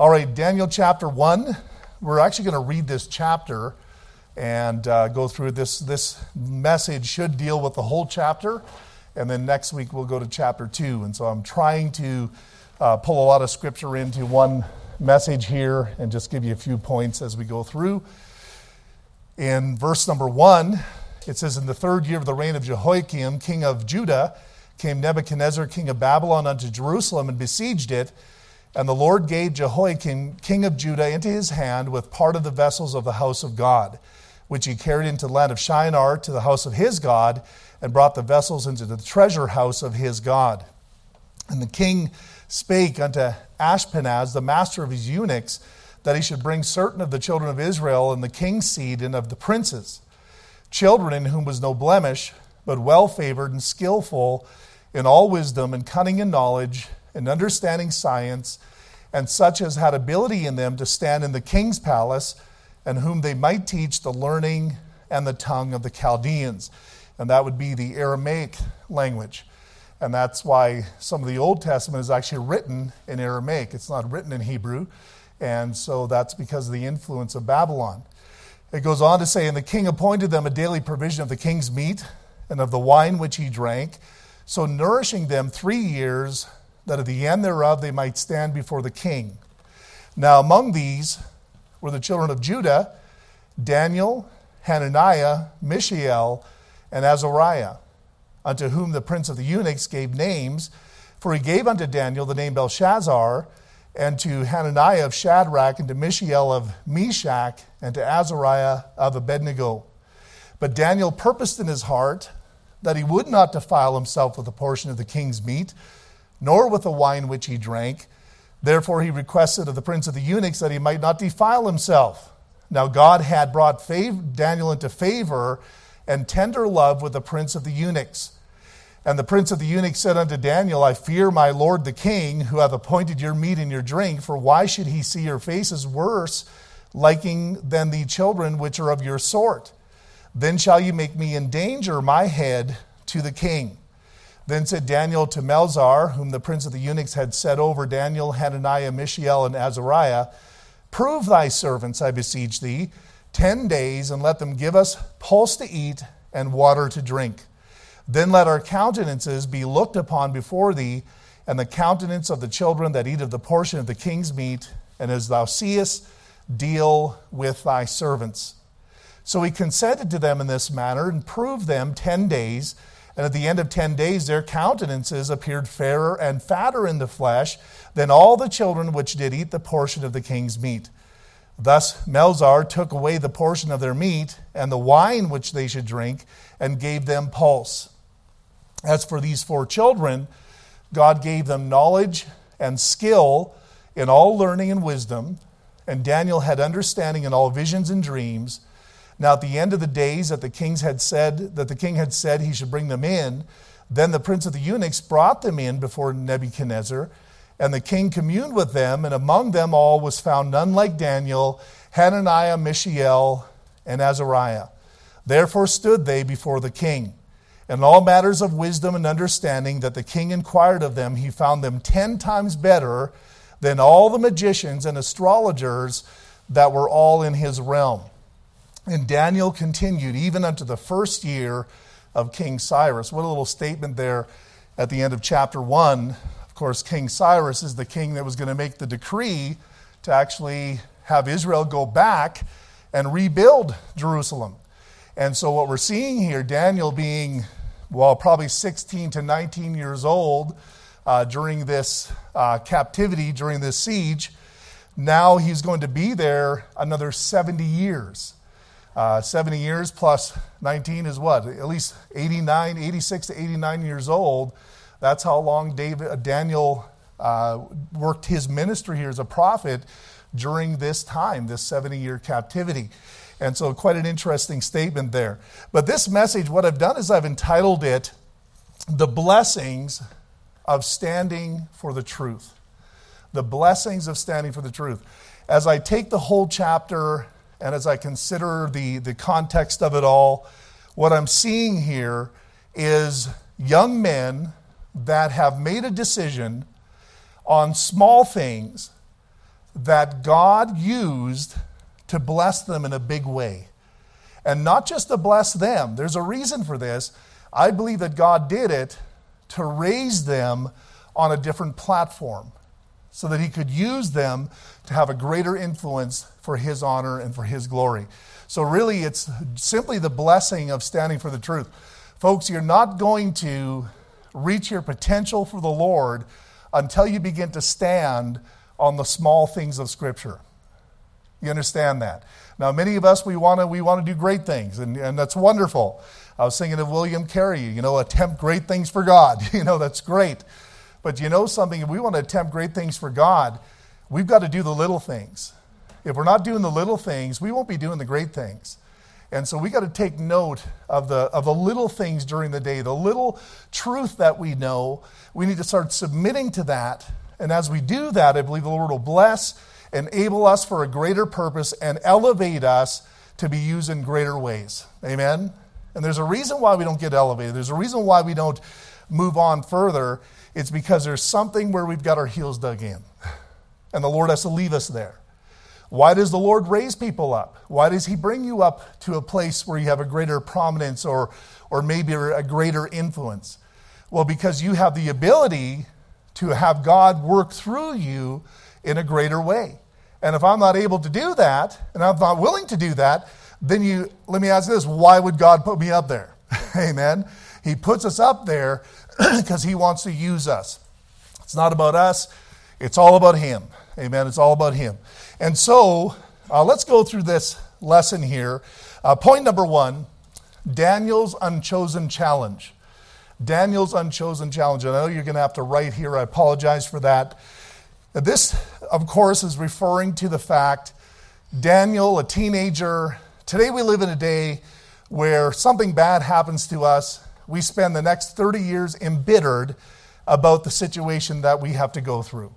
All right, Daniel chapter 1. We're actually going to read this chapter and uh, go through this. This message should deal with the whole chapter, and then next week we'll go to chapter 2. And so I'm trying to uh, pull a lot of scripture into one message here and just give you a few points as we go through. In verse number 1, it says, In the third year of the reign of Jehoiakim, king of Judah, came Nebuchadnezzar, king of Babylon, unto Jerusalem and besieged it. And the Lord gave Jehoiakim, king of Judah, into his hand with part of the vessels of the house of God, which he carried into the land of Shinar to the house of his God, and brought the vessels into the treasure house of his God. And the king spake unto Ashpenaz, the master of his eunuchs, that he should bring certain of the children of Israel and the king's seed and of the princes, children in whom was no blemish, but well favored and skillful in all wisdom and cunning and knowledge and understanding science, and such as had ability in them to stand in the king's palace, and whom they might teach the learning and the tongue of the Chaldeans. And that would be the Aramaic language. And that's why some of the Old Testament is actually written in Aramaic. It's not written in Hebrew. And so that's because of the influence of Babylon. It goes on to say, And the king appointed them a daily provision of the king's meat and of the wine which he drank, so nourishing them three years that at the end thereof they might stand before the king. Now, among these were the children of Judah Daniel, Hananiah, Mishael, and Azariah, unto whom the prince of the eunuchs gave names. For he gave unto Daniel the name Belshazzar, and to Hananiah of Shadrach, and to Mishael of Meshach, and to Azariah of Abednego. But Daniel purposed in his heart that he would not defile himself with a portion of the king's meat nor with the wine which he drank. Therefore, he requested of the prince of the eunuchs that he might not defile himself. Now, God had brought Daniel into favor and tender love with the prince of the eunuchs. And the prince of the eunuchs said unto Daniel, I fear my lord the king, who hath appointed your meat and your drink, for why should he see your faces worse, liking than the children which are of your sort? Then shall you make me endanger my head to the king. Then said Daniel to Melzar, whom the prince of the eunuchs had set over Daniel, Hananiah, Mishael, and Azariah, Prove thy servants, I beseech thee, ten days, and let them give us pulse to eat and water to drink. Then let our countenances be looked upon before thee, and the countenance of the children that eat of the portion of the king's meat, and as thou seest, deal with thy servants. So he consented to them in this manner, and proved them ten days. And at the end of 10 days, their countenances appeared fairer and fatter in the flesh than all the children which did eat the portion of the king's meat. Thus Melzar took away the portion of their meat and the wine which they should drink, and gave them pulse. As for these four children, God gave them knowledge and skill in all learning and wisdom, and Daniel had understanding in all visions and dreams. Now, at the end of the days that the kings had said that the king had said he should bring them in, then the prince of the eunuchs brought them in before Nebuchadnezzar, and the king communed with them, and among them all was found none like Daniel, Hananiah, Mishael, and Azariah. Therefore stood they before the king. In all matters of wisdom and understanding that the king inquired of them, he found them ten times better than all the magicians and astrologers that were all in his realm. And Daniel continued even unto the first year of King Cyrus. What a little statement there at the end of chapter 1. Of course, King Cyrus is the king that was going to make the decree to actually have Israel go back and rebuild Jerusalem. And so, what we're seeing here, Daniel being, well, probably 16 to 19 years old uh, during this uh, captivity, during this siege, now he's going to be there another 70 years. Uh, 70 years plus 19 is what? At least 89, 86 to 89 years old. That's how long David, uh, Daniel uh, worked his ministry here as a prophet during this time, this 70 year captivity. And so, quite an interesting statement there. But this message, what I've done is I've entitled it The Blessings of Standing for the Truth. The Blessings of Standing for the Truth. As I take the whole chapter and as I consider the, the context of it all, what I'm seeing here is young men that have made a decision on small things that God used to bless them in a big way. And not just to bless them, there's a reason for this. I believe that God did it to raise them on a different platform so that He could use them to have a greater influence for His honor and for His glory. So, really, it's simply the blessing of standing for the truth. Folks, you're not going to reach your potential for the Lord until you begin to stand on the small things of Scripture. You understand that? Now, many of us, we want to we wanna do great things, and, and that's wonderful. I was thinking of William Carey, you know, attempt great things for God. You know, that's great. But you know something, if we want to attempt great things for God, we've got to do the little things. If we're not doing the little things, we won't be doing the great things. And so we got to take note of the, of the little things during the day, the little truth that we know. We need to start submitting to that. And as we do that, I believe the Lord will bless, and enable us for a greater purpose, and elevate us to be used in greater ways. Amen? And there's a reason why we don't get elevated. There's a reason why we don't move on further. It's because there's something where we've got our heels dug in. And the Lord has to leave us there. Why does the Lord raise people up? Why does He bring you up to a place where you have a greater prominence or, or maybe a greater influence? Well, because you have the ability to have God work through you in a greater way. And if I'm not able to do that, and I'm not willing to do that, then you, let me ask this why would God put me up there? Amen. He puts us up there because He wants to use us. It's not about us, it's all about Him. Amen. It's all about Him. And so uh, let's go through this lesson here. Uh, point number one Daniel's unchosen challenge. Daniel's unchosen challenge. And I know you're going to have to write here. I apologize for that. This, of course, is referring to the fact Daniel, a teenager, today we live in a day where something bad happens to us. We spend the next 30 years embittered about the situation that we have to go through.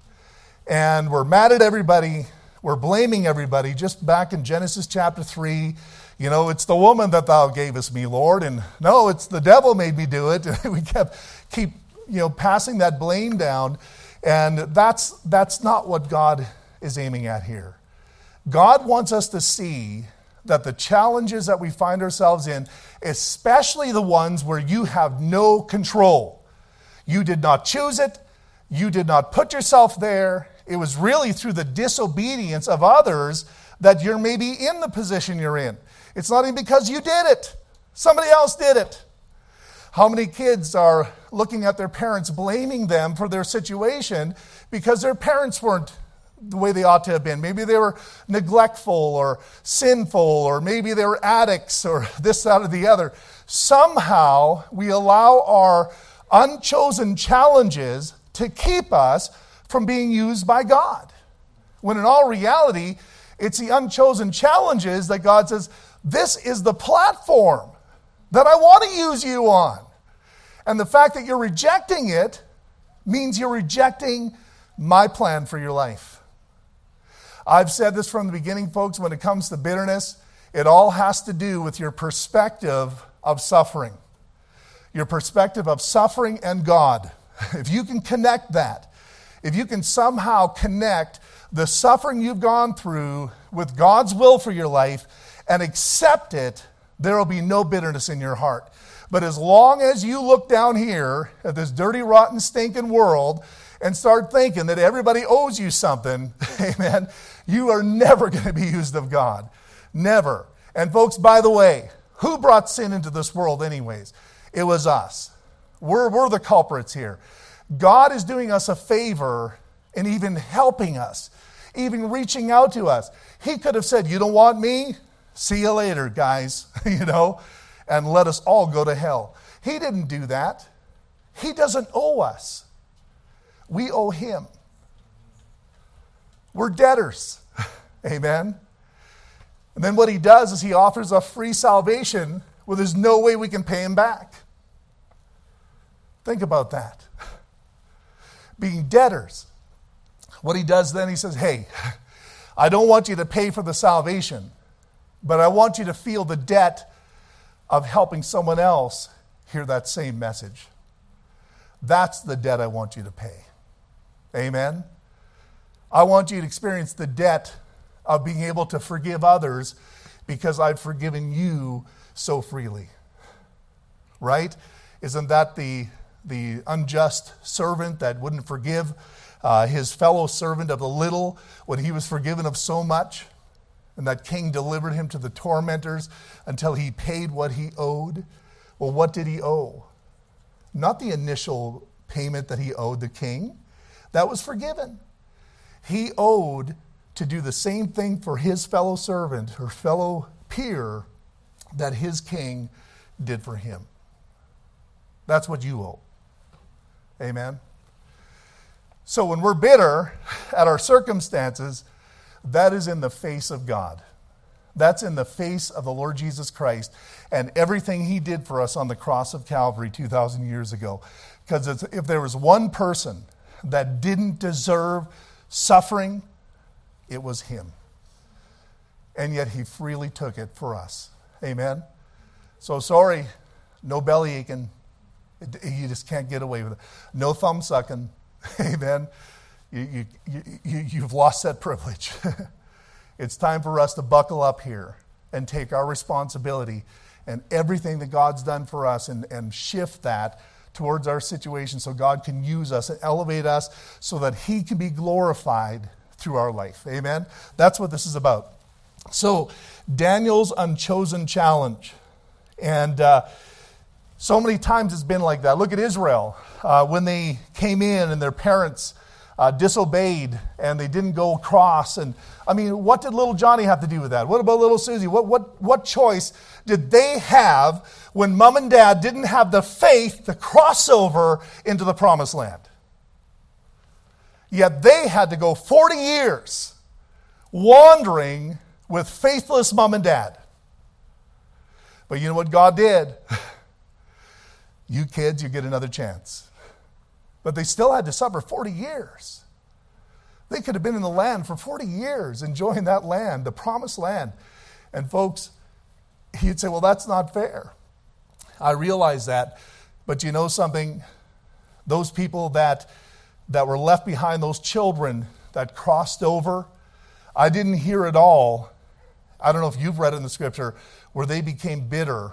And we're mad at everybody. We're blaming everybody. Just back in Genesis chapter 3, you know, it's the woman that thou gavest me, Lord. And no, it's the devil made me do it. We kept keep, you know, passing that blame down. And that's that's not what God is aiming at here. God wants us to see that the challenges that we find ourselves in, especially the ones where you have no control, you did not choose it, you did not put yourself there, it was really through the disobedience of others that you're maybe in the position you're in. It's not even because you did it, somebody else did it. How many kids are looking at their parents, blaming them for their situation because their parents weren't the way they ought to have been? Maybe they were neglectful or sinful, or maybe they were addicts, or this, that, or the other. Somehow we allow our unchosen challenges to keep us from being used by God. When in all reality, it's the unchosen challenges that God says, This is the platform that I want to use you on. And the fact that you're rejecting it means you're rejecting my plan for your life. I've said this from the beginning, folks, when it comes to bitterness, it all has to do with your perspective of suffering. Your perspective of suffering and God. If you can connect that, if you can somehow connect the suffering you've gone through with God's will for your life and accept it, there will be no bitterness in your heart. But as long as you look down here at this dirty, rotten, stinking world and start thinking that everybody owes you something, amen, you are never going to be used of God. Never. And folks, by the way, who brought sin into this world, anyways? It was us. We're, we're the culprits here. God is doing us a favor and even helping us, even reaching out to us. He could have said, You don't want me? See you later, guys, you know, and let us all go to hell. He didn't do that. He doesn't owe us, we owe him. We're debtors. Amen. And then what he does is he offers a free salvation where there's no way we can pay him back. Think about that being debtors. What he does then, he says, Hey, I don't want you to pay for the salvation, but I want you to feel the debt of helping someone else hear that same message. That's the debt I want you to pay. Amen? I want you to experience the debt of being able to forgive others because I've forgiven you so freely. Right? Isn't that the, the unjust servant that wouldn't forgive uh, his fellow servant of the little when he was forgiven of so much? And that king delivered him to the tormentors until he paid what he owed. Well, what did he owe? Not the initial payment that he owed the king, that was forgiven. He owed to do the same thing for his fellow servant or fellow peer that his king did for him. That's what you owe. Amen. So when we're bitter at our circumstances, that is in the face of God. That's in the face of the Lord Jesus Christ and everything he did for us on the cross of Calvary 2,000 years ago. Because if there was one person that didn't deserve suffering, it was him. And yet he freely took it for us. Amen. So sorry, no belly aching. You just can't get away with it. No thumb sucking. Amen. You, you, you, you've lost that privilege. it's time for us to buckle up here and take our responsibility and everything that God's done for us and, and shift that towards our situation so God can use us and elevate us so that He can be glorified through our life. Amen? That's what this is about. So, Daniel's unchosen challenge. And uh, so many times it's been like that. Look at Israel. Uh, when they came in and their parents uh, disobeyed and they didn't go across. And I mean, what did little Johnny have to do with that? What about little Susie? What, what, what choice did they have when mom and dad didn't have the faith to cross over into the promised land? Yet they had to go 40 years wandering with faithless mom and dad. But you know what God did? you kids, you get another chance. But they still had to suffer 40 years. They could have been in the land for 40 years, enjoying that land, the promised land. And folks, he'd say, Well, that's not fair. I realize that. But you know something? Those people that that were left behind, those children that crossed over. I didn't hear it all. I don't know if you've read in the scripture where they became bitter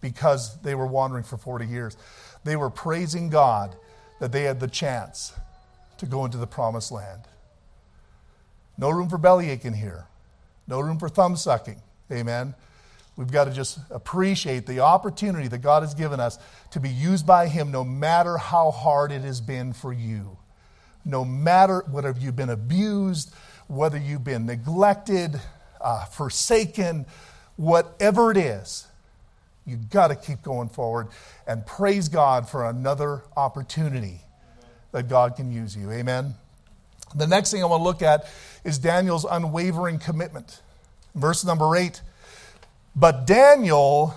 because they were wandering for 40 years. They were praising God that they had the chance to go into the promised land. No room for bellyache in here. No room for thumb sucking. Amen. We've got to just appreciate the opportunity that God has given us to be used by Him no matter how hard it has been for you. No matter whether you've been abused, whether you've been neglected, uh, forsaken, whatever it is, you've got to keep going forward and praise God for another opportunity that God can use you. Amen. The next thing I want to look at is Daniel's unwavering commitment. Verse number eight. But Daniel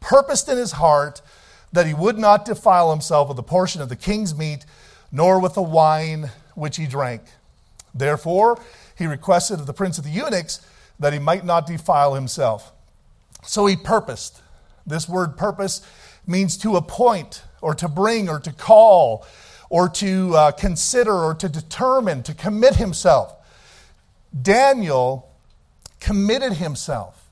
purposed in his heart that he would not defile himself with a portion of the king's meat, nor with the wine which he drank. Therefore, he requested of the prince of the eunuchs that he might not defile himself. So he purposed. This word purpose means to appoint, or to bring, or to call, or to uh, consider, or to determine, to commit himself. Daniel committed himself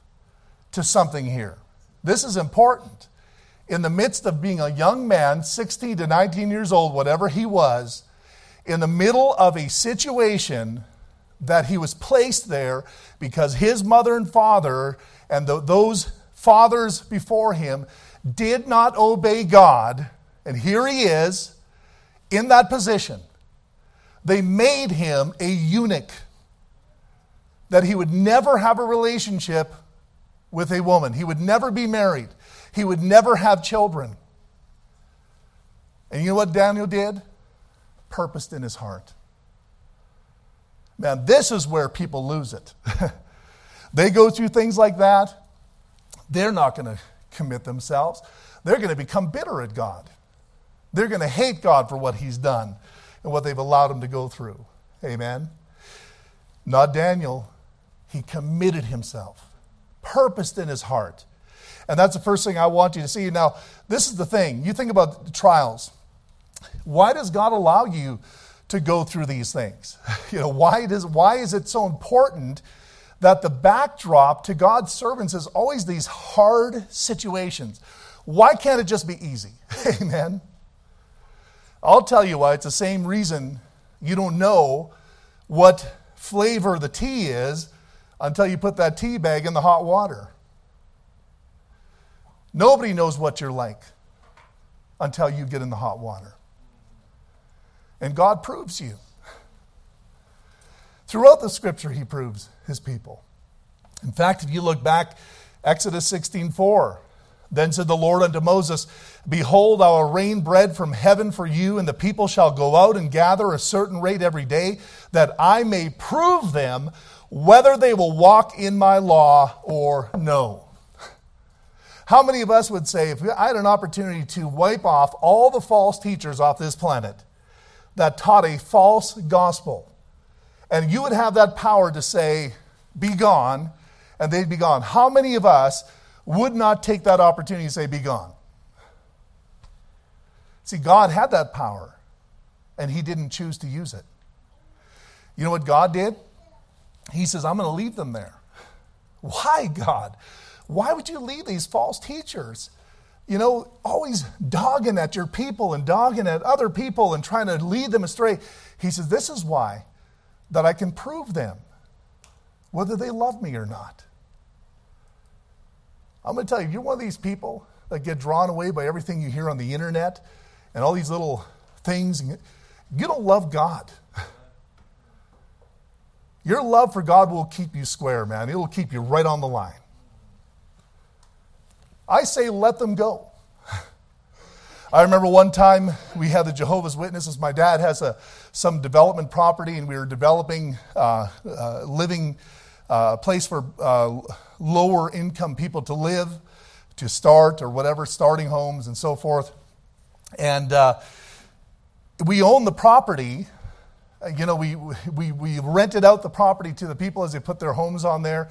to something here. This is important. In the midst of being a young man, 16 to 19 years old, whatever he was, in the middle of a situation that he was placed there because his mother and father and the, those fathers before him did not obey God, and here he is in that position. They made him a eunuch, that he would never have a relationship with a woman. He would never be married. He would never have children. And you know what Daniel did? Purposed in his heart. Man, this is where people lose it. they go through things like that, they're not going to commit themselves. They're going to become bitter at God. They're going to hate God for what he's done and what they've allowed him to go through. Amen. Not Daniel. He committed himself purposed in his heart. And that's the first thing I want you to see. Now, this is the thing. You think about trials. Why does God allow you to go through these things? You know, why, does, why is it so important that the backdrop to God's servants is always these hard situations? Why can't it just be easy? Amen. I'll tell you why. It's the same reason you don't know what flavor the tea is until you put that tea bag in the hot water. Nobody knows what you're like until you get in the hot water. And God proves you. Throughout the scripture, He proves His people. In fact, if you look back, Exodus 16 4, then said the Lord unto Moses, Behold, I will rain bread from heaven for you, and the people shall go out and gather a certain rate every day, that I may prove them whether they will walk in my law or no. How many of us would say, if I had an opportunity to wipe off all the false teachers off this planet that taught a false gospel, and you would have that power to say, Be gone, and they'd be gone, how many of us would not take that opportunity to say, Be gone? See, God had that power, and He didn't choose to use it. You know what God did? He says, I'm going to leave them there. Why, God? Why would you leave these false teachers? You know, always dogging at your people and dogging at other people and trying to lead them astray. He says, This is why, that I can prove them whether they love me or not. I'm going to tell you, you're one of these people that get drawn away by everything you hear on the internet and all these little things. You don't love God. Your love for God will keep you square, man. It will keep you right on the line. I say, let them go. I remember one time we had the Jehovah's Witnesses. My dad has a, some development property, and we were developing uh, uh, living uh, place for uh, lower income people to live, to start, or whatever, starting homes and so forth. And uh, we own the property. You know, we, we, we rented out the property to the people as they put their homes on there.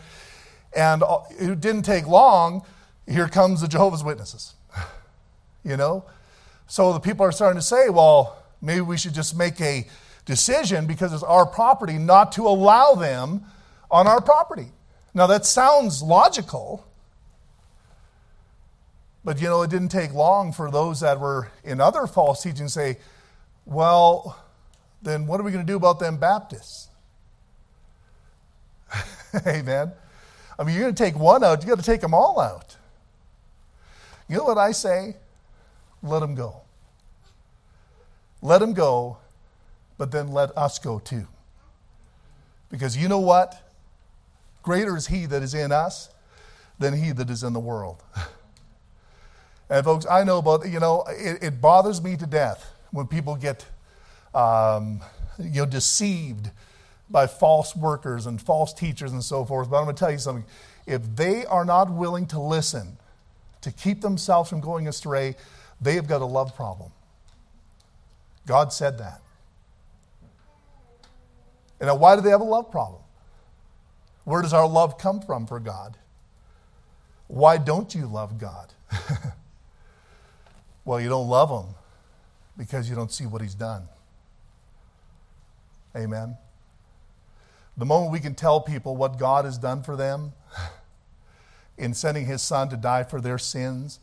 And uh, it didn't take long. Here comes the Jehovah's Witnesses. You know? So the people are starting to say, well, maybe we should just make a decision because it's our property not to allow them on our property. Now, that sounds logical, but you know, it didn't take long for those that were in other false teachings say, well, then what are we going to do about them Baptists? Amen. I mean, you're going to take one out, you got to take them all out. You know what I say? Let them go. Let them go, but then let us go too. Because you know what? Greater is He that is in us than He that is in the world. And folks, I know about, you know, it, it bothers me to death when people get, um, you know, deceived by false workers and false teachers and so forth. But I'm going to tell you something. If they are not willing to listen, to keep themselves from going astray, they have got a love problem. God said that. And now, why do they have a love problem? Where does our love come from for God? Why don't you love God? well, you don't love Him because you don't see what He's done. Amen. The moment we can tell people what God has done for them in sending His Son to die for their sins,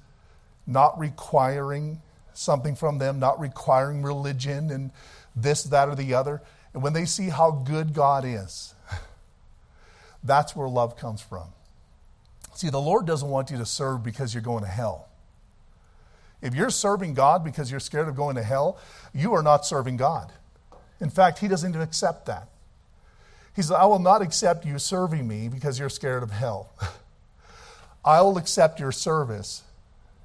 not requiring something from them, not requiring religion and this, that, or the other, and when they see how good God is, that's where love comes from. See, the Lord doesn't want you to serve because you're going to hell. If you're serving God because you're scared of going to hell, you are not serving God. In fact, He doesn't even accept that. He says, I will not accept you serving me because you're scared of hell. I will accept your service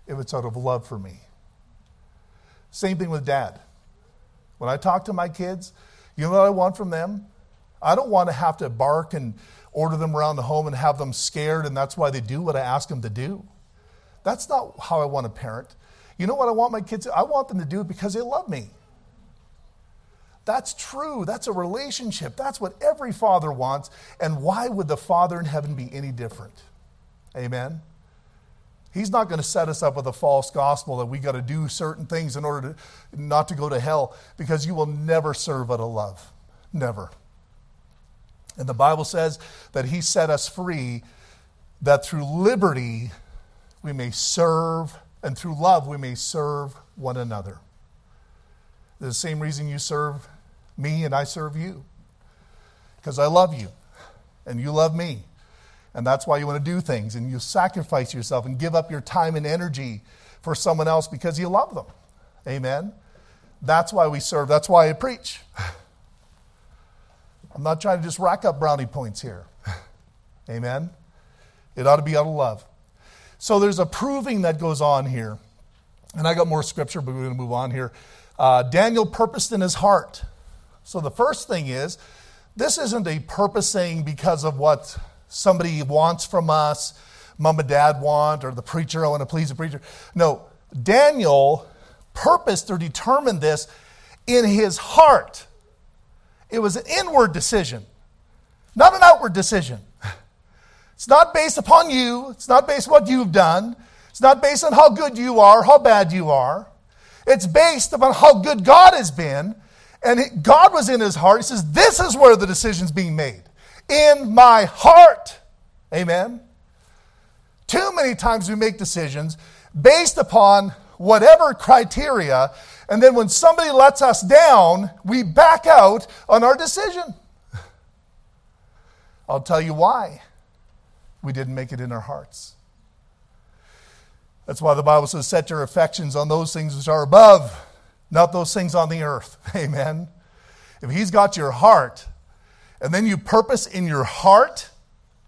if it's out of love for me. Same thing with dad. When I talk to my kids, you know what I want from them? I don't want to have to bark and order them around the home and have them scared, and that's why they do what I ask them to do. That's not how I want to parent. You know what I want my kids to I want them to do it because they love me. That's true. That's a relationship. That's what every father wants. And why would the Father in heaven be any different? Amen. He's not going to set us up with a false gospel that we got to do certain things in order to not to go to hell because you will never serve out of love. Never. And the Bible says that he set us free that through liberty we may serve and through love we may serve one another. The same reason you serve me and I serve you. Because I love you and you love me. And that's why you want to do things and you sacrifice yourself and give up your time and energy for someone else because you love them. Amen. That's why we serve. That's why I preach. I'm not trying to just rack up brownie points here. Amen. It ought to be out of love. So there's a proving that goes on here. And I got more scripture, but we're going to move on here. Uh, Daniel purposed in his heart. So the first thing is, this isn't a purposing because of what somebody wants from us, mom and dad want, or the preacher, I want to please the preacher. No, Daniel purposed or determined this in his heart. It was an inward decision, not an outward decision. It's not based upon you, it's not based on what you've done, it's not based on how good you are, how bad you are. It's based upon how good God has been. And God was in his heart. He says, This is where the decision's being made in my heart. Amen. Too many times we make decisions based upon whatever criteria, and then when somebody lets us down, we back out on our decision. I'll tell you why we didn't make it in our hearts. That's why the Bible says, Set your affections on those things which are above, not those things on the earth. Amen. If He's got your heart, and then you purpose in your heart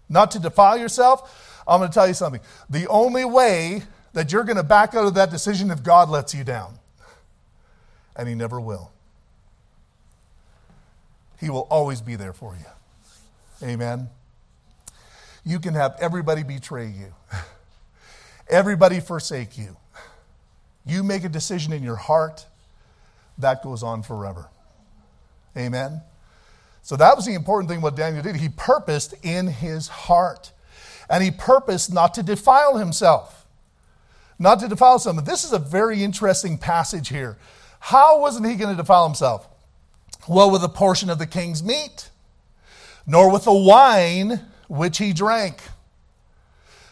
not to defile yourself, I'm going to tell you something. The only way that you're going to back out of that decision if God lets you down. And He never will. He will always be there for you. Amen. You can have everybody betray you, everybody forsake you. You make a decision in your heart, that goes on forever. Amen. So that was the important thing what Daniel did. He purposed in his heart. And he purposed not to defile himself. Not to defile someone. This is a very interesting passage here. How wasn't he going to defile himself? Well, with a portion of the king's meat, nor with the wine which he drank.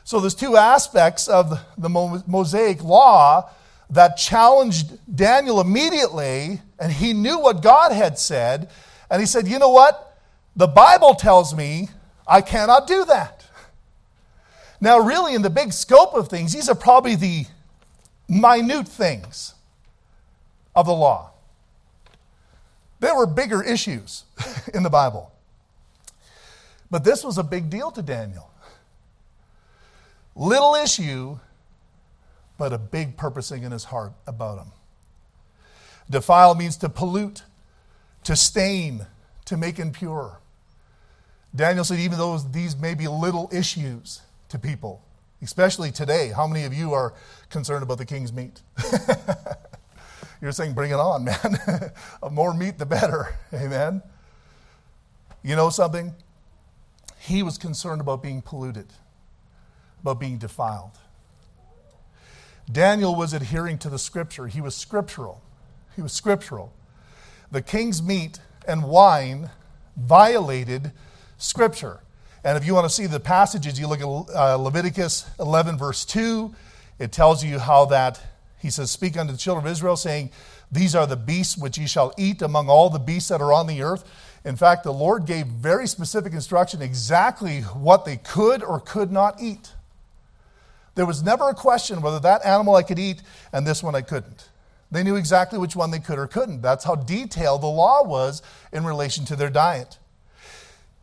So there's two aspects of the Mosaic law that challenged Daniel immediately, and he knew what God had said, and he said, You know what? The Bible tells me I cannot do that. Now, really, in the big scope of things, these are probably the minute things of the law. There were bigger issues in the Bible. But this was a big deal to Daniel. Little issue, but a big purposing in his heart about him. Defile means to pollute, to stain, to make impure. Daniel said, even though these may be little issues to people, especially today, how many of you are concerned about the king's meat? You're saying, bring it on, man. More meat, the better. Amen. You know something? He was concerned about being polluted, about being defiled. Daniel was adhering to the scripture. He was scriptural. He was scriptural the king's meat and wine violated Scripture. And if you want to see the passages, you look at uh, Leviticus 11, verse 2. It tells you how that, he says, Speak unto the children of Israel, saying, These are the beasts which ye shall eat among all the beasts that are on the earth. In fact, the Lord gave very specific instruction exactly what they could or could not eat. There was never a question whether that animal I could eat and this one I couldn't. They knew exactly which one they could or couldn't. That's how detailed the law was in relation to their diet.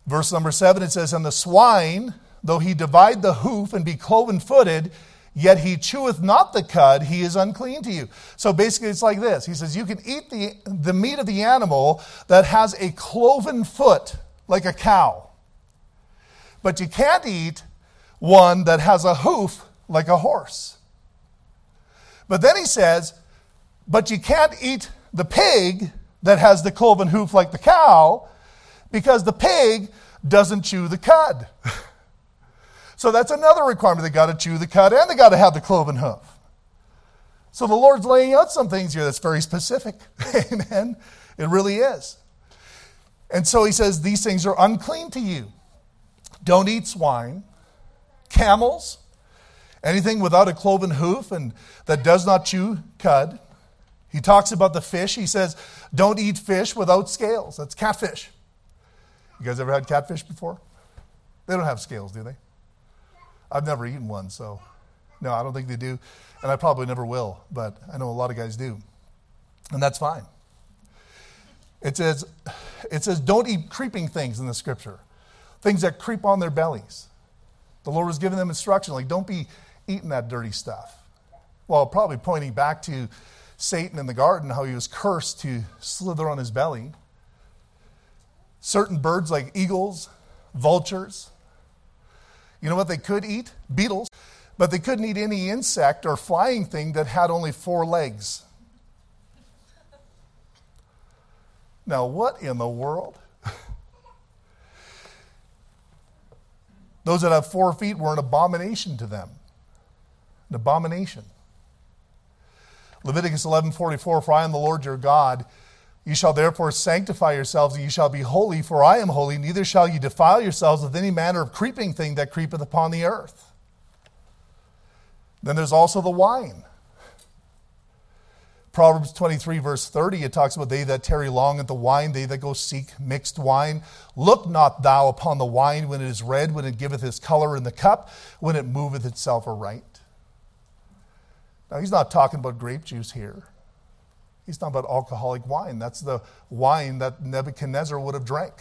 Verse number seven, it says, And the swine, though he divide the hoof and be cloven footed, yet he cheweth not the cud, he is unclean to you. So basically, it's like this He says, You can eat the, the meat of the animal that has a cloven foot, like a cow, but you can't eat one that has a hoof, like a horse. But then he says, but you can't eat the pig that has the cloven hoof like the cow because the pig doesn't chew the cud. So that's another requirement. They got to chew the cud and they got to have the cloven hoof. So the Lord's laying out some things here that's very specific. Amen. It really is. And so he says, These things are unclean to you. Don't eat swine, camels, anything without a cloven hoof and that does not chew cud. He talks about the fish. He says, Don't eat fish without scales. That's catfish. You guys ever had catfish before? They don't have scales, do they? I've never eaten one, so no, I don't think they do. And I probably never will, but I know a lot of guys do. And that's fine. It says, it says, don't eat creeping things in the scripture, things that creep on their bellies. The Lord was giving them instruction, like, don't be eating that dirty stuff. Well, probably pointing back to Satan in the garden, how he was cursed to slither on his belly. Certain birds like eagles, vultures, you know what they could eat? Beetles. But they couldn't eat any insect or flying thing that had only four legs. Now, what in the world? Those that have four feet were an abomination to them. An abomination. Leviticus 11:44 For I am the Lord your God you shall therefore sanctify yourselves, and you shall be holy, for I am holy. Neither shall you defile yourselves with any manner of creeping thing that creepeth upon the earth. Then there's also the wine. Proverbs 23, verse 30, it talks about they that tarry long at the wine, they that go seek mixed wine. Look not thou upon the wine when it is red, when it giveth its color in the cup, when it moveth itself aright. Now, he's not talking about grape juice here. He's talking about alcoholic wine. That's the wine that Nebuchadnezzar would have drank.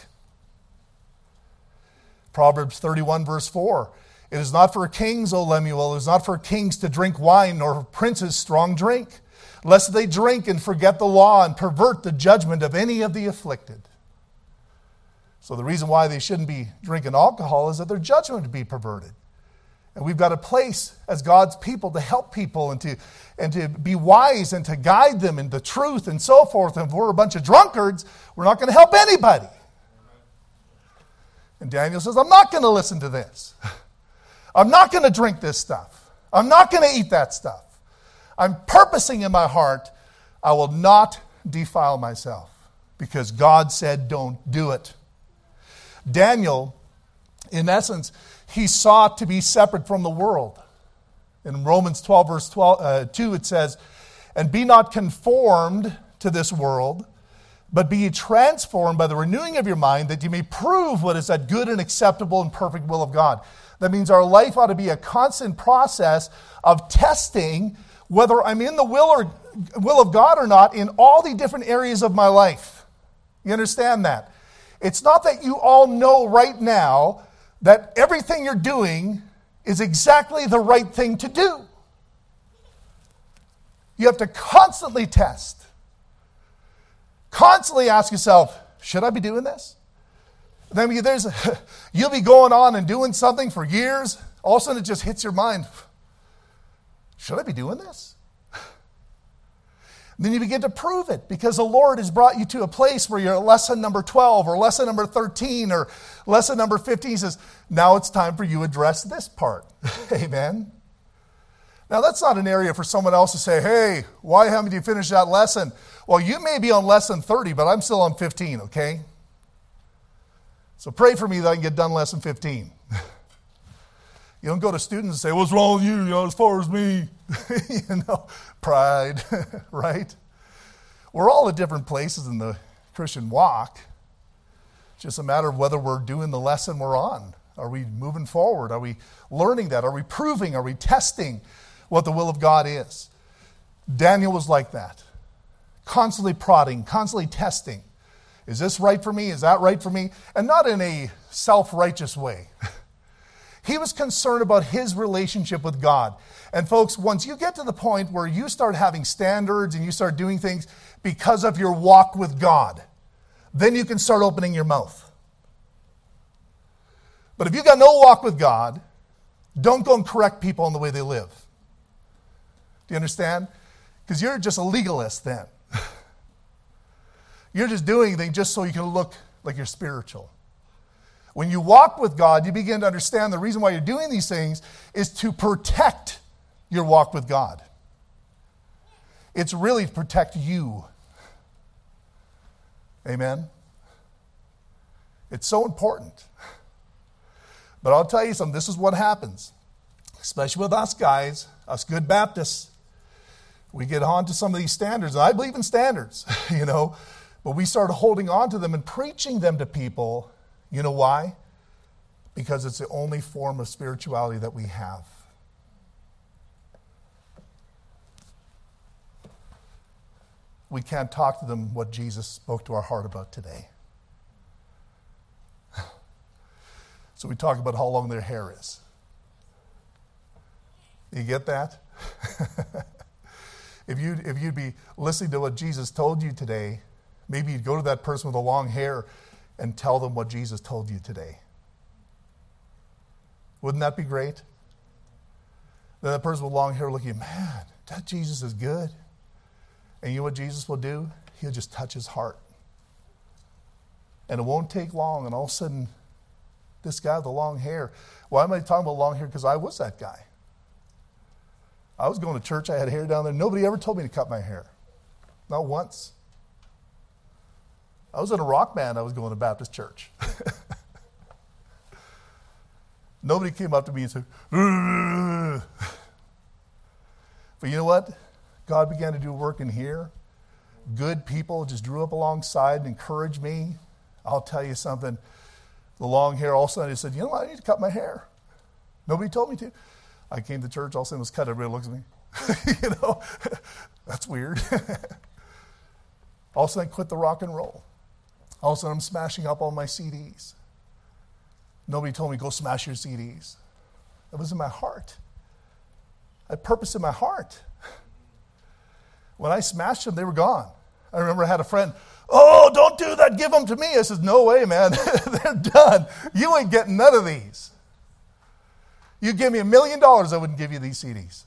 Proverbs 31, verse 4. It is not for kings, O Lemuel, it is not for kings to drink wine, nor for princes strong drink, lest they drink and forget the law and pervert the judgment of any of the afflicted. So, the reason why they shouldn't be drinking alcohol is that their judgment would be perverted. And we've got a place as God's people to help people and to, and to be wise and to guide them in the truth and so forth. And if we're a bunch of drunkards, we're not going to help anybody. And Daniel says, I'm not going to listen to this. I'm not going to drink this stuff. I'm not going to eat that stuff. I'm purposing in my heart, I will not defile myself because God said, don't do it. Daniel, in essence, he sought to be separate from the world. In Romans 12, verse 12, uh, 2, it says, And be not conformed to this world, but be transformed by the renewing of your mind, that you may prove what is that good and acceptable and perfect will of God. That means our life ought to be a constant process of testing whether I'm in the will or will of God or not in all the different areas of my life. You understand that? It's not that you all know right now that everything you're doing is exactly the right thing to do. You have to constantly test. Constantly ask yourself, should I be doing this? Then there's you'll be going on and doing something for years. All of a sudden it just hits your mind. Should I be doing this? Then you begin to prove it because the Lord has brought you to a place where you're at lesson number 12 or lesson number 13 or lesson number 15. He says, now it's time for you to address this part. Amen. Now, that's not an area for someone else to say, hey, why haven't you finished that lesson? Well, you may be on lesson 30, but I'm still on 15, okay? So pray for me that I can get done lesson 15. You don't go to students and say, What's wrong with you, you know, as far as me? you know, pride, right? We're all at different places in the Christian walk. It's just a matter of whether we're doing the lesson we're on. Are we moving forward? Are we learning that? Are we proving? Are we testing what the will of God is? Daniel was like that, constantly prodding, constantly testing. Is this right for me? Is that right for me? And not in a self righteous way. He was concerned about his relationship with God. And folks, once you get to the point where you start having standards and you start doing things because of your walk with God, then you can start opening your mouth. But if you've got no walk with God, don't go and correct people on the way they live. Do you understand? Because you're just a legalist then. you're just doing things just so you can look like you're spiritual. When you walk with God, you begin to understand the reason why you're doing these things is to protect your walk with God. It's really to protect you. Amen? It's so important. But I'll tell you something this is what happens, especially with us guys, us good Baptists. We get on to some of these standards, and I believe in standards, you know, but we start holding on to them and preaching them to people. You know why? Because it's the only form of spirituality that we have. We can't talk to them what Jesus spoke to our heart about today. So we talk about how long their hair is. You get that? if, you'd, if you'd be listening to what Jesus told you today, maybe you'd go to that person with the long hair and tell them what Jesus told you today. Wouldn't that be great? Then that person with long hair looking, man, that Jesus is good. And you know what Jesus will do? He'll just touch his heart. And it won't take long, and all of a sudden, this guy with the long hair. Why am I talking about long hair? Because I was that guy. I was going to church, I had hair down there. Nobody ever told me to cut my hair. Not once. I was in a rock band, I was going to Baptist church. Nobody came up to me and said, but you know what? God began to do work in here. Good people just drew up alongside and encouraged me. I'll tell you something the long hair, all of a sudden he said, You know what? I need to cut my hair. Nobody told me to. I came to church, all of a sudden it was cut. Everybody looks at me. you know, that's weird. all of a sudden I quit the rock and roll. All of a sudden I'm smashing up all my CDs. Nobody told me, Go smash your CDs. It was in my heart. I purpose in my heart. When I smashed them, they were gone. I remember I had a friend, Oh, don't do that. Give them to me. I said, No way, man. They're done. You ain't getting none of these. You give me a million dollars, I wouldn't give you these CDs.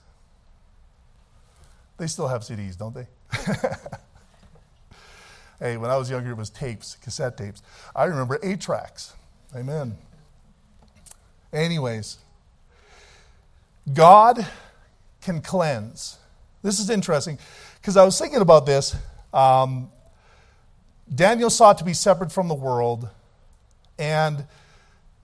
They still have CDs, don't they? hey, when I was younger, it was tapes, cassette tapes. I remember eight tracks. Amen. Anyways, God can cleanse. This is interesting because I was thinking about this. Um, Daniel sought to be separate from the world, and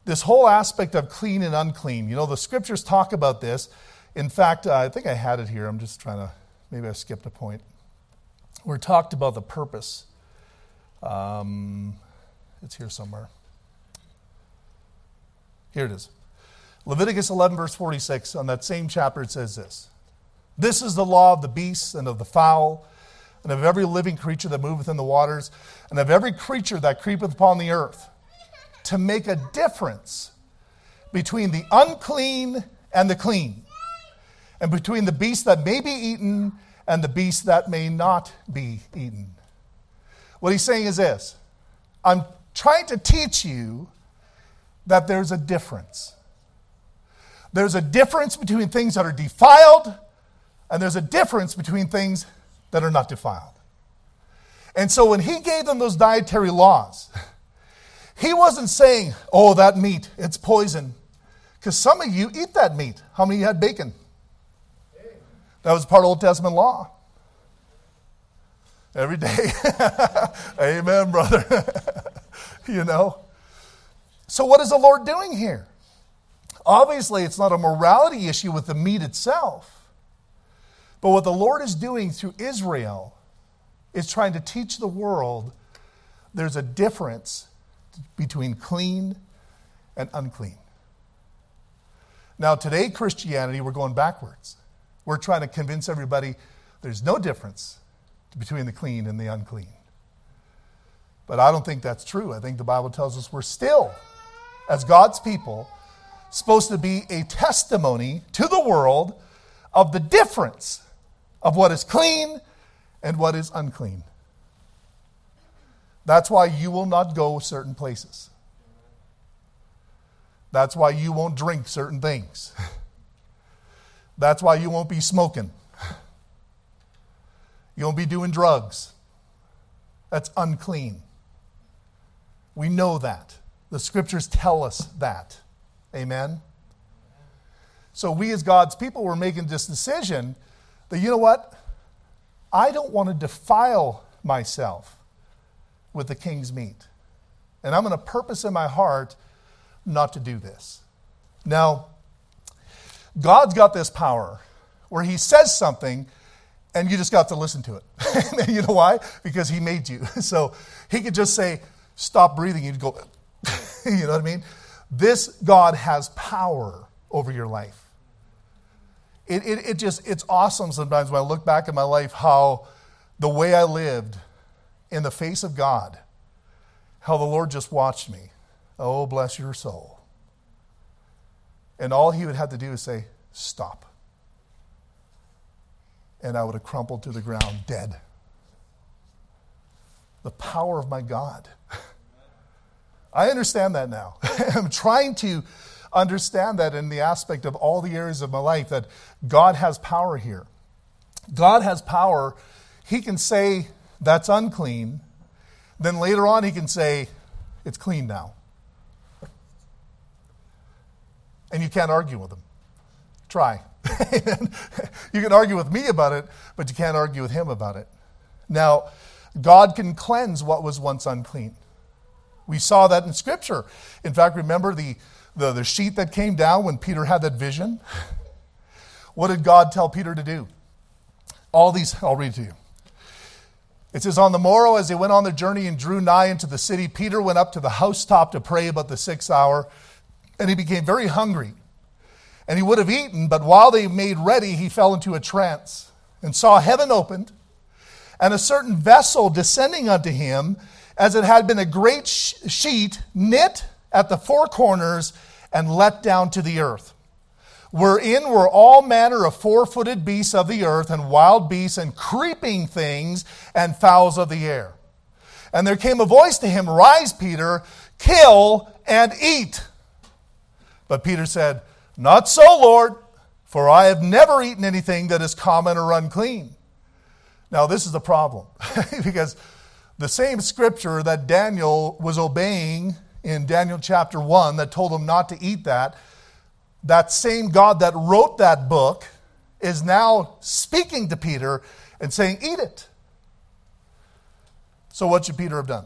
this whole aspect of clean and unclean, you know, the scriptures talk about this. In fact, I think I had it here. I'm just trying to, maybe I skipped a point. We talked about the purpose. Um, it's here somewhere. Here it is. Leviticus 11, verse 46, on that same chapter, it says this This is the law of the beasts and of the fowl and of every living creature that moveth in the waters, and of every creature that creepeth upon the earth, to make a difference between the unclean and the clean, and between the beast that may be eaten and the beast that may not be eaten. What he's saying is this I'm trying to teach you that there's a difference. There's a difference between things that are defiled, and there's a difference between things that are not defiled. And so when he gave them those dietary laws, he wasn't saying, oh, that meat, it's poison. Because some of you eat that meat. How many had bacon? That was part of Old Testament law. Every day. Amen, brother. you know? So, what is the Lord doing here? Obviously, it's not a morality issue with the meat itself. But what the Lord is doing through Israel is trying to teach the world there's a difference between clean and unclean. Now, today, Christianity, we're going backwards. We're trying to convince everybody there's no difference between the clean and the unclean. But I don't think that's true. I think the Bible tells us we're still, as God's people, supposed to be a testimony to the world of the difference of what is clean and what is unclean. That's why you will not go certain places. That's why you won't drink certain things. That's why you won't be smoking. You won't be doing drugs. That's unclean. We know that. The scriptures tell us that. Amen? So we as God's people were making this decision that, you know what? I don't want to defile myself with the king's meat. And I'm going to purpose in my heart not to do this. Now, God's got this power where He says something and you just got to listen to it. you know why? Because He made you. So He could just say, stop breathing. You'd go, you know what I mean? This God has power over your life. It, it, it just, it's awesome sometimes when I look back at my life how the way I lived in the face of God, how the Lord just watched me. Oh, bless your soul. And all he would have to do is say, Stop. And I would have crumpled to the ground dead. The power of my God. I understand that now. I'm trying to understand that in the aspect of all the areas of my life that God has power here. God has power. He can say, that's unclean. Then later on, he can say, it's clean now. And you can't argue with him. Try. you can argue with me about it, but you can't argue with him about it. Now, God can cleanse what was once unclean. We saw that in Scripture. In fact, remember the, the, the sheet that came down when Peter had that vision? What did God tell Peter to do? All these, I'll read to you. It says, On the morrow, as they went on their journey and drew nigh into the city, Peter went up to the housetop to pray about the sixth hour, and he became very hungry. And he would have eaten, but while they made ready, he fell into a trance and saw heaven opened, and a certain vessel descending unto him, as it had been a great sheet knit at the four corners and let down to the earth wherein were all manner of four footed beasts of the earth, and wild beasts, and creeping things, and fowls of the air. And there came a voice to him, Rise, Peter, kill and eat. But Peter said, Not so, Lord, for I have never eaten anything that is common or unclean. Now, this is the problem, because the same scripture that Daniel was obeying in Daniel chapter 1 that told him not to eat that that same God that wrote that book is now speaking to Peter and saying, Eat it. So, what should Peter have done?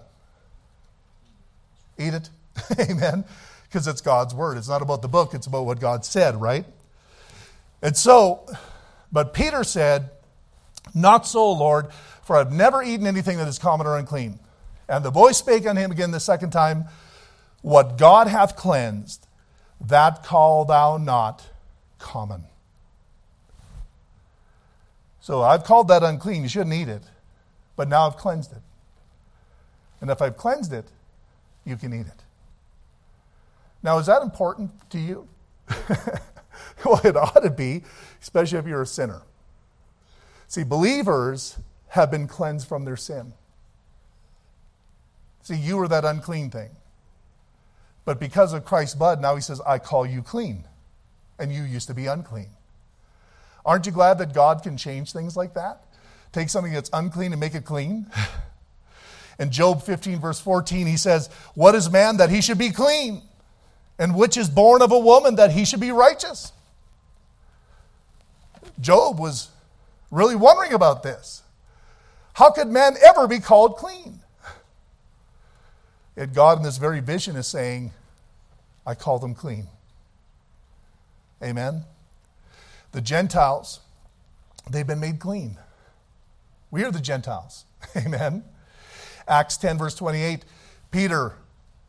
Eat it. Amen. Because it's God's word. It's not about the book, it's about what God said, right? And so, but Peter said, Not so, Lord, for I've never eaten anything that is common or unclean. And the voice spake unto him again the second time, What God hath cleansed, that call thou not common. So I've called that unclean. You shouldn't eat it. But now I've cleansed it. And if I've cleansed it, you can eat it. Now, is that important to you? well, it ought to be, especially if you're a sinner. See, believers have been cleansed from their sin. See, you were that unclean thing. But because of Christ's blood, now he says, I call you clean. And you used to be unclean. Aren't you glad that God can change things like that? Take something that's unclean and make it clean? In Job 15, verse 14, he says, What is man that he should be clean? And which is born of a woman that he should be righteous? Job was really wondering about this. How could man ever be called clean? Yet God, in this very vision, is saying, I call them clean. Amen. The Gentiles, they've been made clean. We are the Gentiles. Amen. Acts 10, verse 28, Peter,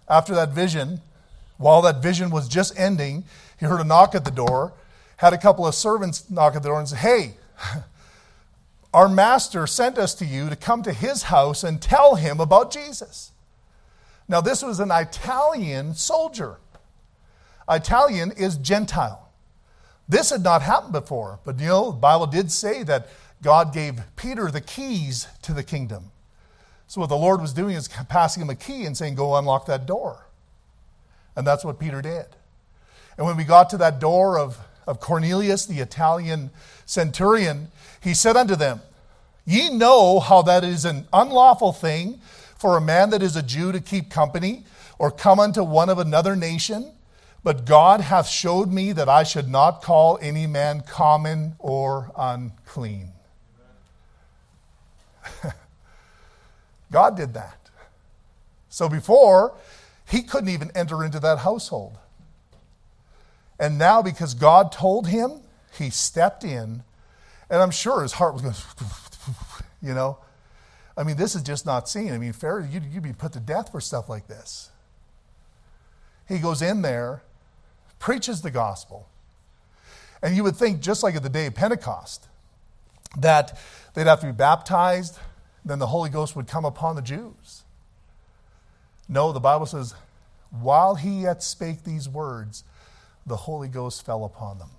after that vision, while that vision was just ending, he heard a knock at the door, had a couple of servants knock at the door and say, Hey, our master sent us to you to come to his house and tell him about Jesus. Now, this was an Italian soldier. Italian is Gentile. This had not happened before, but you know, the Bible did say that God gave Peter the keys to the kingdom. So, what the Lord was doing is passing him a key and saying, Go unlock that door. And that's what Peter did. And when we got to that door of, of Cornelius, the Italian centurion, he said unto them, Ye know how that is an unlawful thing for a man that is a Jew to keep company or come unto one of another nation, but God hath showed me that I should not call any man common or unclean. God did that. So before, he couldn't even enter into that household. And now, because God told him, he stepped in, and I'm sure his heart was going, you know. I mean, this is just not seen. I mean, Pharaoh, you'd, you'd be put to death for stuff like this. He goes in there, preaches the gospel. And you would think, just like at the day of Pentecost, that they'd have to be baptized, then the Holy Ghost would come upon the Jews. No, the Bible says, while he yet spake these words, the Holy Ghost fell upon them.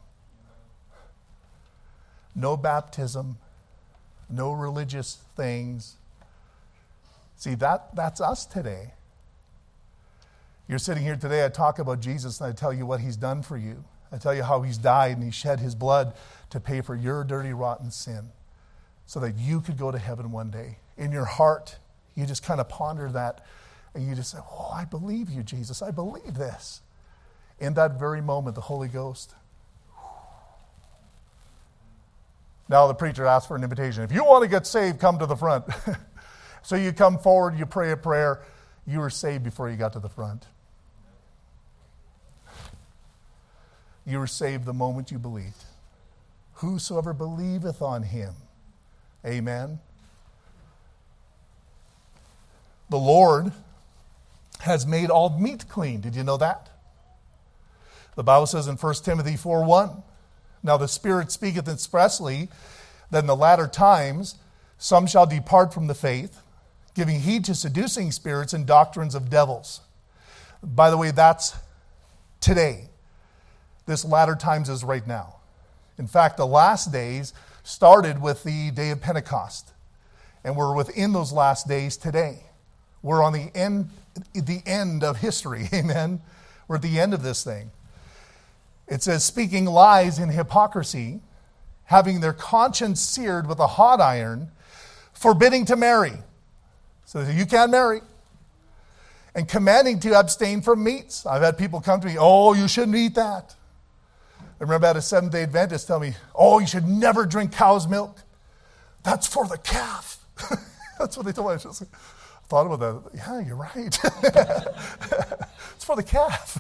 No baptism, no religious things, See, that, that's us today. You're sitting here today, I talk about Jesus and I tell you what he's done for you. I tell you how he's died and he shed his blood to pay for your dirty, rotten sin so that you could go to heaven one day. In your heart, you just kind of ponder that and you just say, Oh, I believe you, Jesus. I believe this. In that very moment, the Holy Ghost. Now the preacher asks for an invitation. If you want to get saved, come to the front. So you come forward, you pray a prayer, you were saved before you got to the front. You were saved the moment you believed. Whosoever believeth on him. Amen. The Lord has made all meat clean. Did you know that? The Bible says in 1 Timothy 4 1, Now the Spirit speaketh expressly that in the latter times some shall depart from the faith giving heed to seducing spirits and doctrines of devils. By the way, that's today. This latter times is right now. In fact, the last days started with the day of Pentecost, and we're within those last days today. We're on the end, the end of history. Amen. We're at the end of this thing. It says, speaking lies in hypocrisy, having their conscience seared with a hot iron, forbidding to marry so you can't marry. And commanding to abstain from meats. I've had people come to me, oh, you shouldn't eat that. I remember I had a Seventh day Adventist tell me, oh, you should never drink cow's milk. That's for the calf. That's what they told me. Thought about that. Yeah, you're right. it's for the calf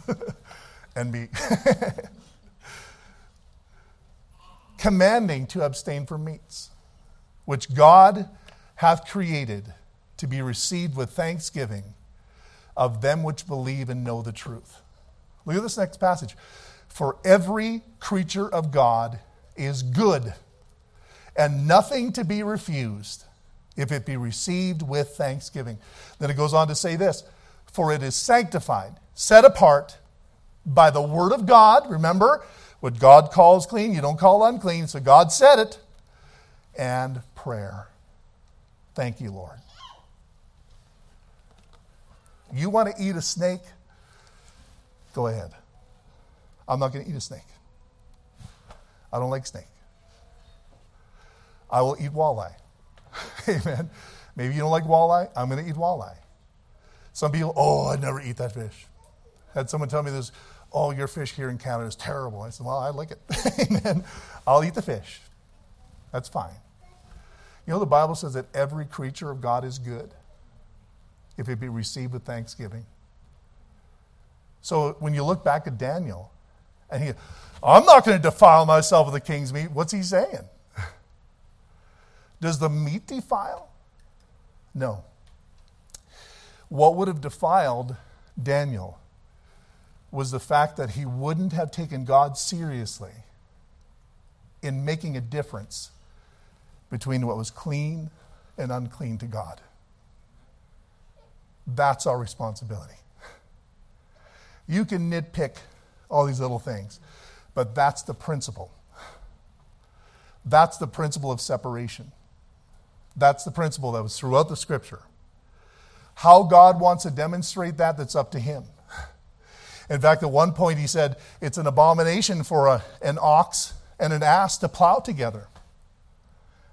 and me. Commanding to abstain from meats, which God hath created to be received with thanksgiving of them which believe and know the truth. Look at this next passage. For every creature of God is good, and nothing to be refused if it be received with thanksgiving. Then it goes on to say this For it is sanctified, set apart by the word of God. Remember, what God calls clean, you don't call unclean, so God said it, and prayer. Thank you, Lord. You want to eat a snake? Go ahead. I'm not going to eat a snake. I don't like snake. I will eat walleye. Amen. Maybe you don't like walleye. I'm going to eat walleye. Some people, oh, I'd never eat that fish. Had someone tell me this, oh, your fish here in Canada is terrible. I said, well, I like it. Amen. I'll eat the fish. That's fine. You know, the Bible says that every creature of God is good if it be received with thanksgiving. So when you look back at Daniel, and he, I'm not going to defile myself with the king's meat. What's he saying? Does the meat defile? No. What would have defiled Daniel was the fact that he wouldn't have taken God seriously in making a difference between what was clean and unclean to God. That's our responsibility. You can nitpick all these little things, but that's the principle. That's the principle of separation. That's the principle that was throughout the scripture. How God wants to demonstrate that, that's up to Him. In fact, at one point he said, It's an abomination for a, an ox and an ass to plow together.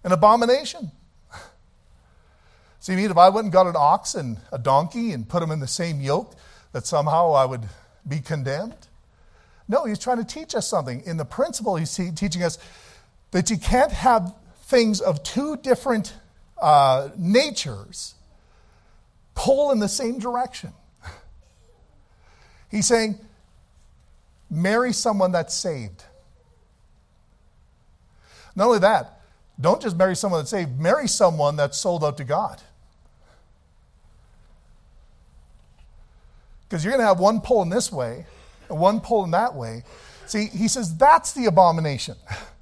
An abomination. See, if I went and got an ox and a donkey and put them in the same yoke, that somehow I would be condemned. No, he's trying to teach us something. In the principle, he's teaching us that you can't have things of two different uh, natures pull in the same direction. He's saying, marry someone that's saved. Not only that, don't just marry someone that's saved, marry someone that's sold out to God. Because you're going to have one pull in this way and one pull in that way. See, he says that's the abomination.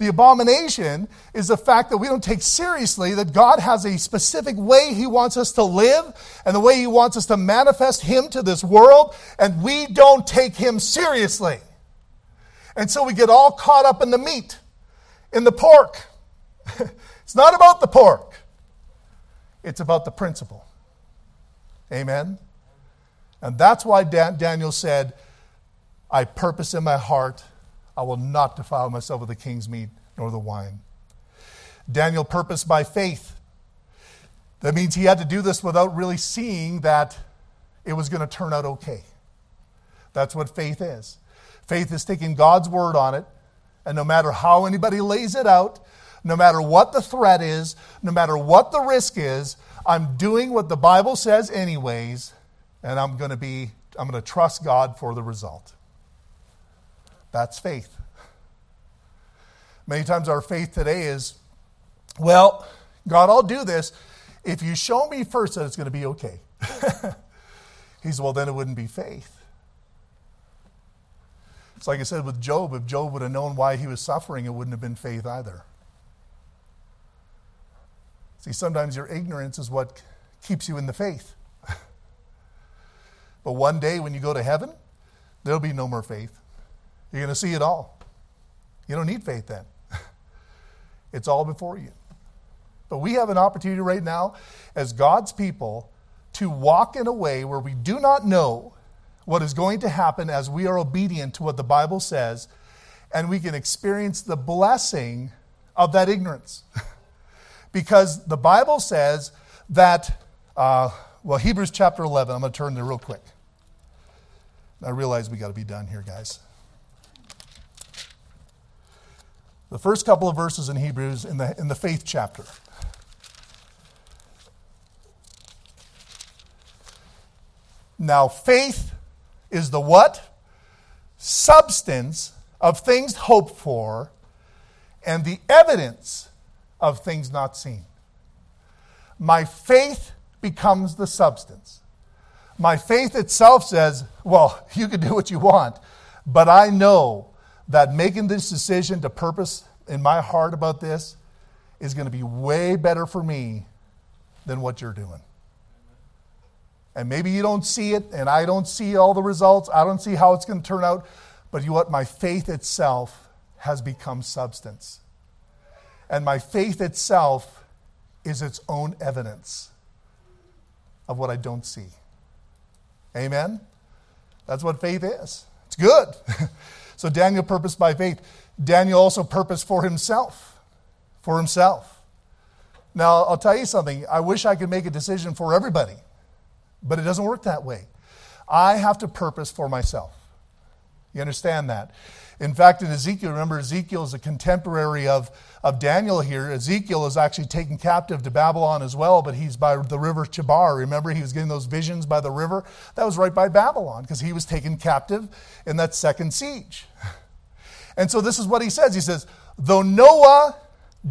The abomination is the fact that we don't take seriously that God has a specific way He wants us to live and the way He wants us to manifest Him to this world, and we don't take Him seriously. And so we get all caught up in the meat, in the pork. it's not about the pork, it's about the principle. Amen? And that's why Dan- Daniel said, I purpose in my heart, I will not defile myself with the king's meat nor the wine. Daniel purposed by faith. That means he had to do this without really seeing that it was going to turn out okay. That's what faith is. Faith is taking God's word on it, and no matter how anybody lays it out, no matter what the threat is, no matter what the risk is, I'm doing what the Bible says, anyways, and I'm going to be, I'm going to trust God for the result. That's faith. Many times our faith today is, well, God, I'll do this if you show me first that it's going to be okay. he said, well, then it wouldn't be faith. It's like I said with Job. If Job would have known why he was suffering, it wouldn't have been faith either. See, sometimes your ignorance is what keeps you in the faith. but one day when you go to heaven, there'll be no more faith. You're going to see it all. You don't need faith then, it's all before you. But we have an opportunity right now as God's people to walk in a way where we do not know what is going to happen as we are obedient to what the Bible says, and we can experience the blessing of that ignorance. because the Bible says that, uh, well, Hebrews chapter 11, I'm going to turn there real quick. I realize we got to be done here, guys. The first couple of verses in Hebrews in the, in the faith chapter. Now, faith is the what? Substance of things hoped for and the evidence of things not seen. My faith becomes the substance. My faith itself says, well, you can do what you want, but I know that making this decision to purpose in my heart about this is going to be way better for me than what you're doing. And maybe you don't see it, and I don't see all the results. I don't see how it's going to turn out. But you know what? My faith itself has become substance. And my faith itself is its own evidence of what I don't see. Amen? That's what faith is. It's good. so Daniel purposed by faith. Daniel also purposed for himself. For himself. Now, I'll tell you something. I wish I could make a decision for everybody. But it doesn't work that way. I have to purpose for myself. You understand that? In fact, in Ezekiel, remember, Ezekiel is a contemporary of, of Daniel here. Ezekiel is actually taken captive to Babylon as well, but he's by the river Chebar. Remember, he was getting those visions by the river? That was right by Babylon because he was taken captive in that second siege. And so this is what he says He says, Though Noah,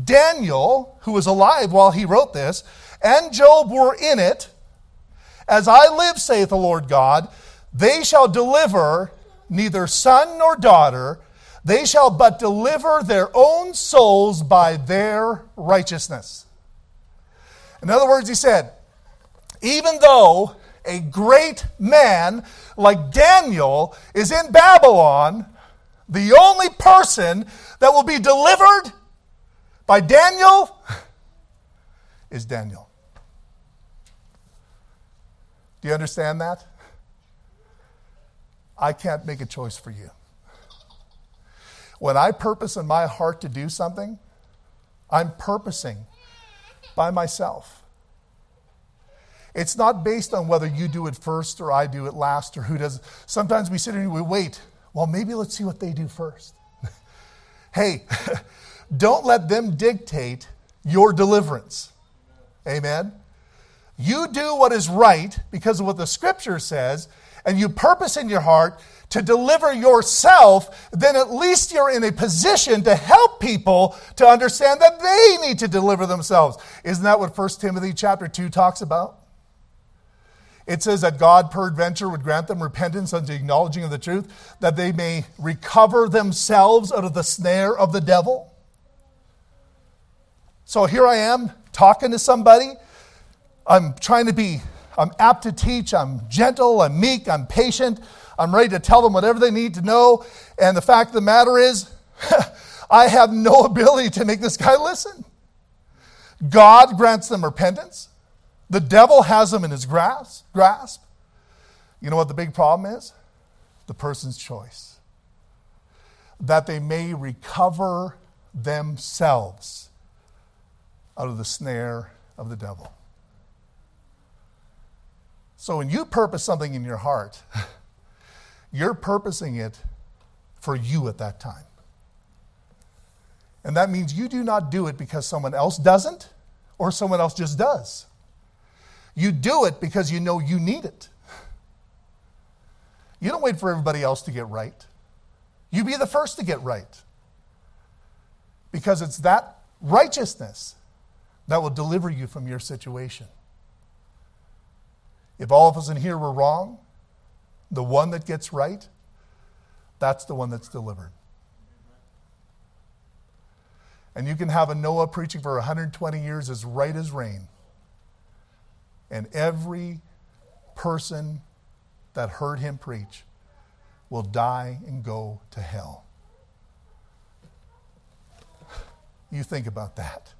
Daniel, who was alive while he wrote this, and Job were in it, as I live, saith the Lord God, they shall deliver neither son nor daughter, they shall but deliver their own souls by their righteousness. In other words, he said, even though a great man like Daniel is in Babylon, the only person that will be delivered by Daniel is Daniel. Do you understand that? I can't make a choice for you. When I purpose in my heart to do something, I'm purposing by myself. It's not based on whether you do it first or I do it last or who does. Sometimes we sit here and we wait. Well, maybe let's see what they do first. hey, don't let them dictate your deliverance. Amen. You do what is right because of what the scripture says, and you purpose in your heart to deliver yourself, then at least you're in a position to help people to understand that they need to deliver themselves. Isn't that what 1 Timothy chapter 2 talks about? It says that God peradventure would grant them repentance unto acknowledging of the truth, that they may recover themselves out of the snare of the devil. So here I am talking to somebody. I'm trying to be, I'm apt to teach, I'm gentle, I'm meek, I'm patient, I'm ready to tell them whatever they need to know. And the fact of the matter is, I have no ability to make this guy listen. God grants them repentance. The devil has them in his grasp. grasp. You know what the big problem is? The person's choice. That they may recover themselves out of the snare of the devil. So when you purpose something in your heart, you're purposing it for you at that time. And that means you do not do it because someone else doesn't or someone else just does. You do it because you know you need it. You don't wait for everybody else to get right. You be the first to get right. Because it's that righteousness that will deliver you from your situation. If all of us in here were wrong, the one that gets right, that's the one that's delivered. And you can have a Noah preaching for 120 years as right as rain. And every person that heard him preach will die and go to hell. You think about that.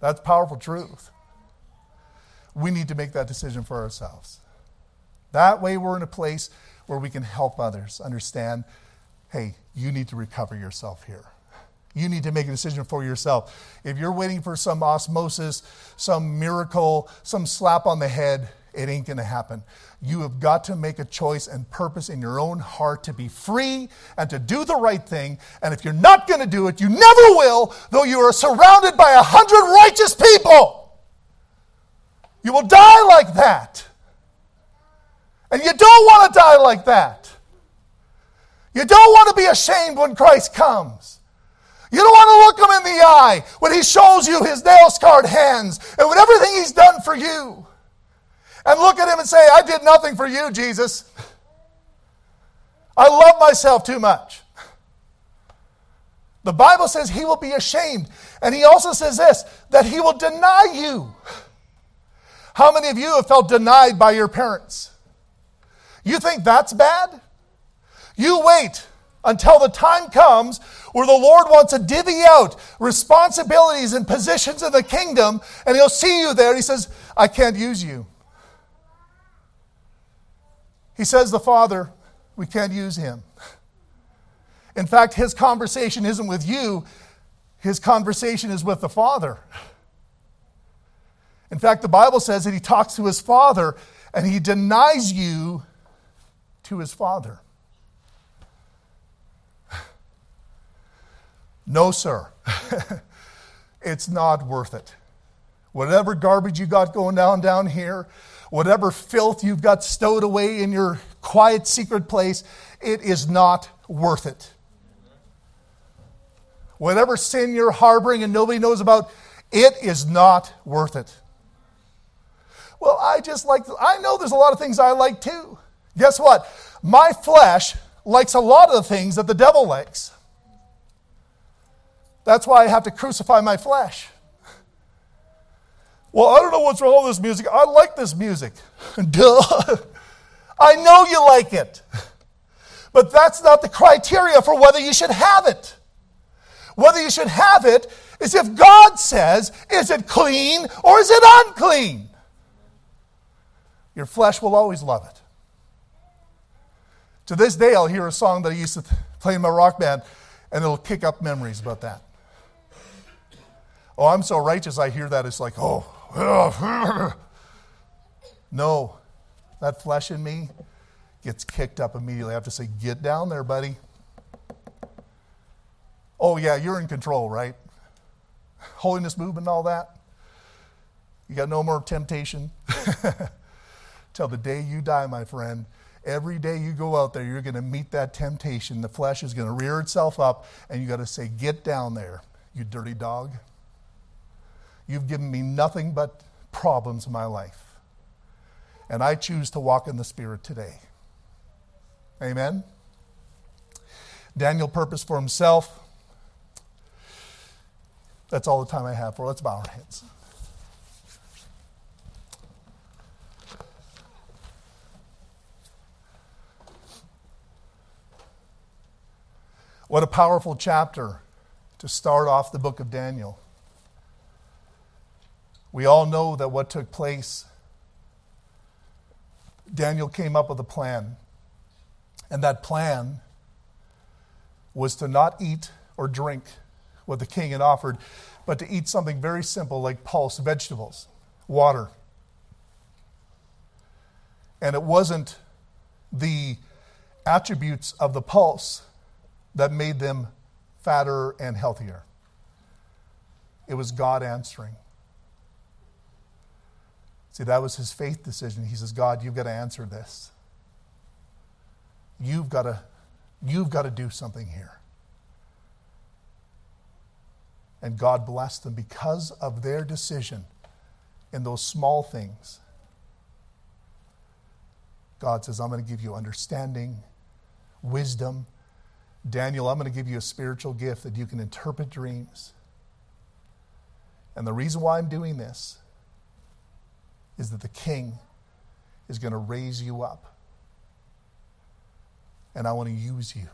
That's powerful truth. We need to make that decision for ourselves. That way, we're in a place where we can help others understand hey, you need to recover yourself here. You need to make a decision for yourself. If you're waiting for some osmosis, some miracle, some slap on the head, it ain't going to happen. You have got to make a choice and purpose in your own heart to be free and to do the right thing. And if you're not going to do it, you never will, though you are surrounded by a hundred righteous people. You will die like that. And you don't want to die like that. You don't want to be ashamed when Christ comes. You don't want to look him in the eye when he shows you his nail scarred hands and with everything he's done for you. And look at him and say, I did nothing for you, Jesus. I love myself too much. The Bible says he will be ashamed. And he also says this that he will deny you. How many of you have felt denied by your parents? You think that's bad? You wait until the time comes where the Lord wants to divvy out responsibilities and positions in the kingdom, and He'll see you there. He says, I can't use you. He says, The Father, we can't use Him. In fact, His conversation isn't with you, His conversation is with the Father. In fact, the Bible says that He talks to His Father and He denies you to his father. No, sir. it's not worth it. Whatever garbage you got going down down here, whatever filth you've got stowed away in your quiet secret place, it is not worth it. Whatever sin you're harboring and nobody knows about, it is not worth it. Well, I just like, I know there's a lot of things I like too. Guess what? My flesh likes a lot of the things that the devil likes. That's why I have to crucify my flesh. Well, I don't know what's wrong with this music. I like this music. Duh. I know you like it. But that's not the criteria for whether you should have it. Whether you should have it is if God says, is it clean or is it unclean? Your flesh will always love it. To this day, I'll hear a song that I used to play in my rock band, and it'll kick up memories about that. Oh, I'm so righteous, I hear that. It's like, oh, No, that flesh in me gets kicked up immediately. I have to say, Get down there, buddy. Oh, yeah, you're in control, right? Holiness movement and all that. You got no more temptation. Till the day you die, my friend. Every day you go out there, you're going to meet that temptation. The flesh is going to rear itself up, and you got to say, Get down there, you dirty dog. You've given me nothing but problems in my life. And I choose to walk in the Spirit today. Amen. Daniel purposed for himself. That's all the time I have for. Let's bow our heads. What a powerful chapter to start off the book of Daniel. We all know that what took place, Daniel came up with a plan. And that plan was to not eat or drink what the king had offered, but to eat something very simple like pulse vegetables, water. And it wasn't the attributes of the pulse that made them fatter and healthier. It was God answering. See, that was his faith decision. He says, God, you've got to answer this. You've got to, you've got to do something here. And God blessed them because of their decision in those small things. God says, I'm going to give you understanding, wisdom, Daniel, I'm going to give you a spiritual gift that you can interpret dreams. And the reason why I'm doing this is that the king is going to raise you up. And I want to use you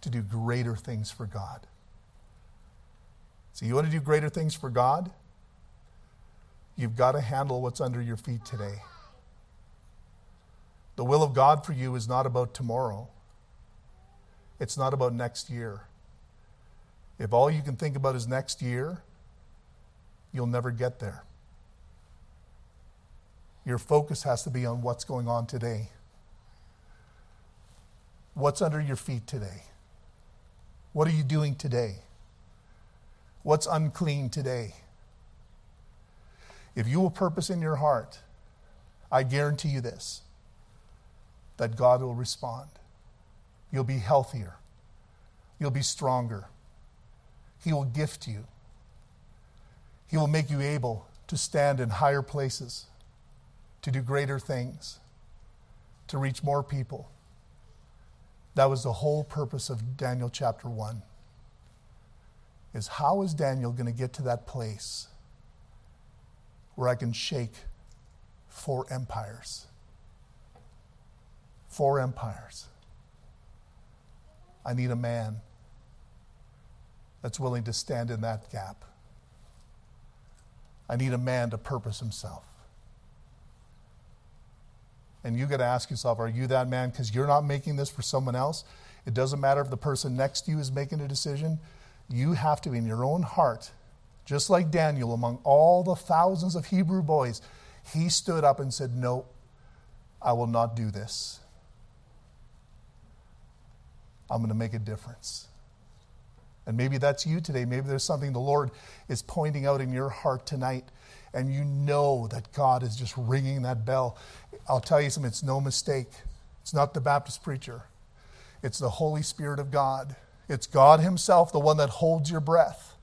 to do greater things for God. So, you want to do greater things for God? You've got to handle what's under your feet today. The will of God for you is not about tomorrow. It's not about next year. If all you can think about is next year, you'll never get there. Your focus has to be on what's going on today. What's under your feet today? What are you doing today? What's unclean today? If you will purpose in your heart, I guarantee you this that God will respond. You'll be healthier. You'll be stronger. He will gift you. He will make you able to stand in higher places, to do greater things, to reach more people. That was the whole purpose of Daniel chapter 1. Is how is Daniel going to get to that place where I can shake four empires? Four empires. I need a man that's willing to stand in that gap. I need a man to purpose himself. And you got to ask yourself, are you that man? Because you're not making this for someone else. It doesn't matter if the person next to you is making a decision. You have to, in your own heart, just like Daniel, among all the thousands of Hebrew boys, he stood up and said, No, I will not do this. I'm going to make a difference. And maybe that's you today. Maybe there's something the Lord is pointing out in your heart tonight, and you know that God is just ringing that bell. I'll tell you something, it's no mistake. It's not the Baptist preacher, it's the Holy Spirit of God. It's God Himself, the one that holds your breath.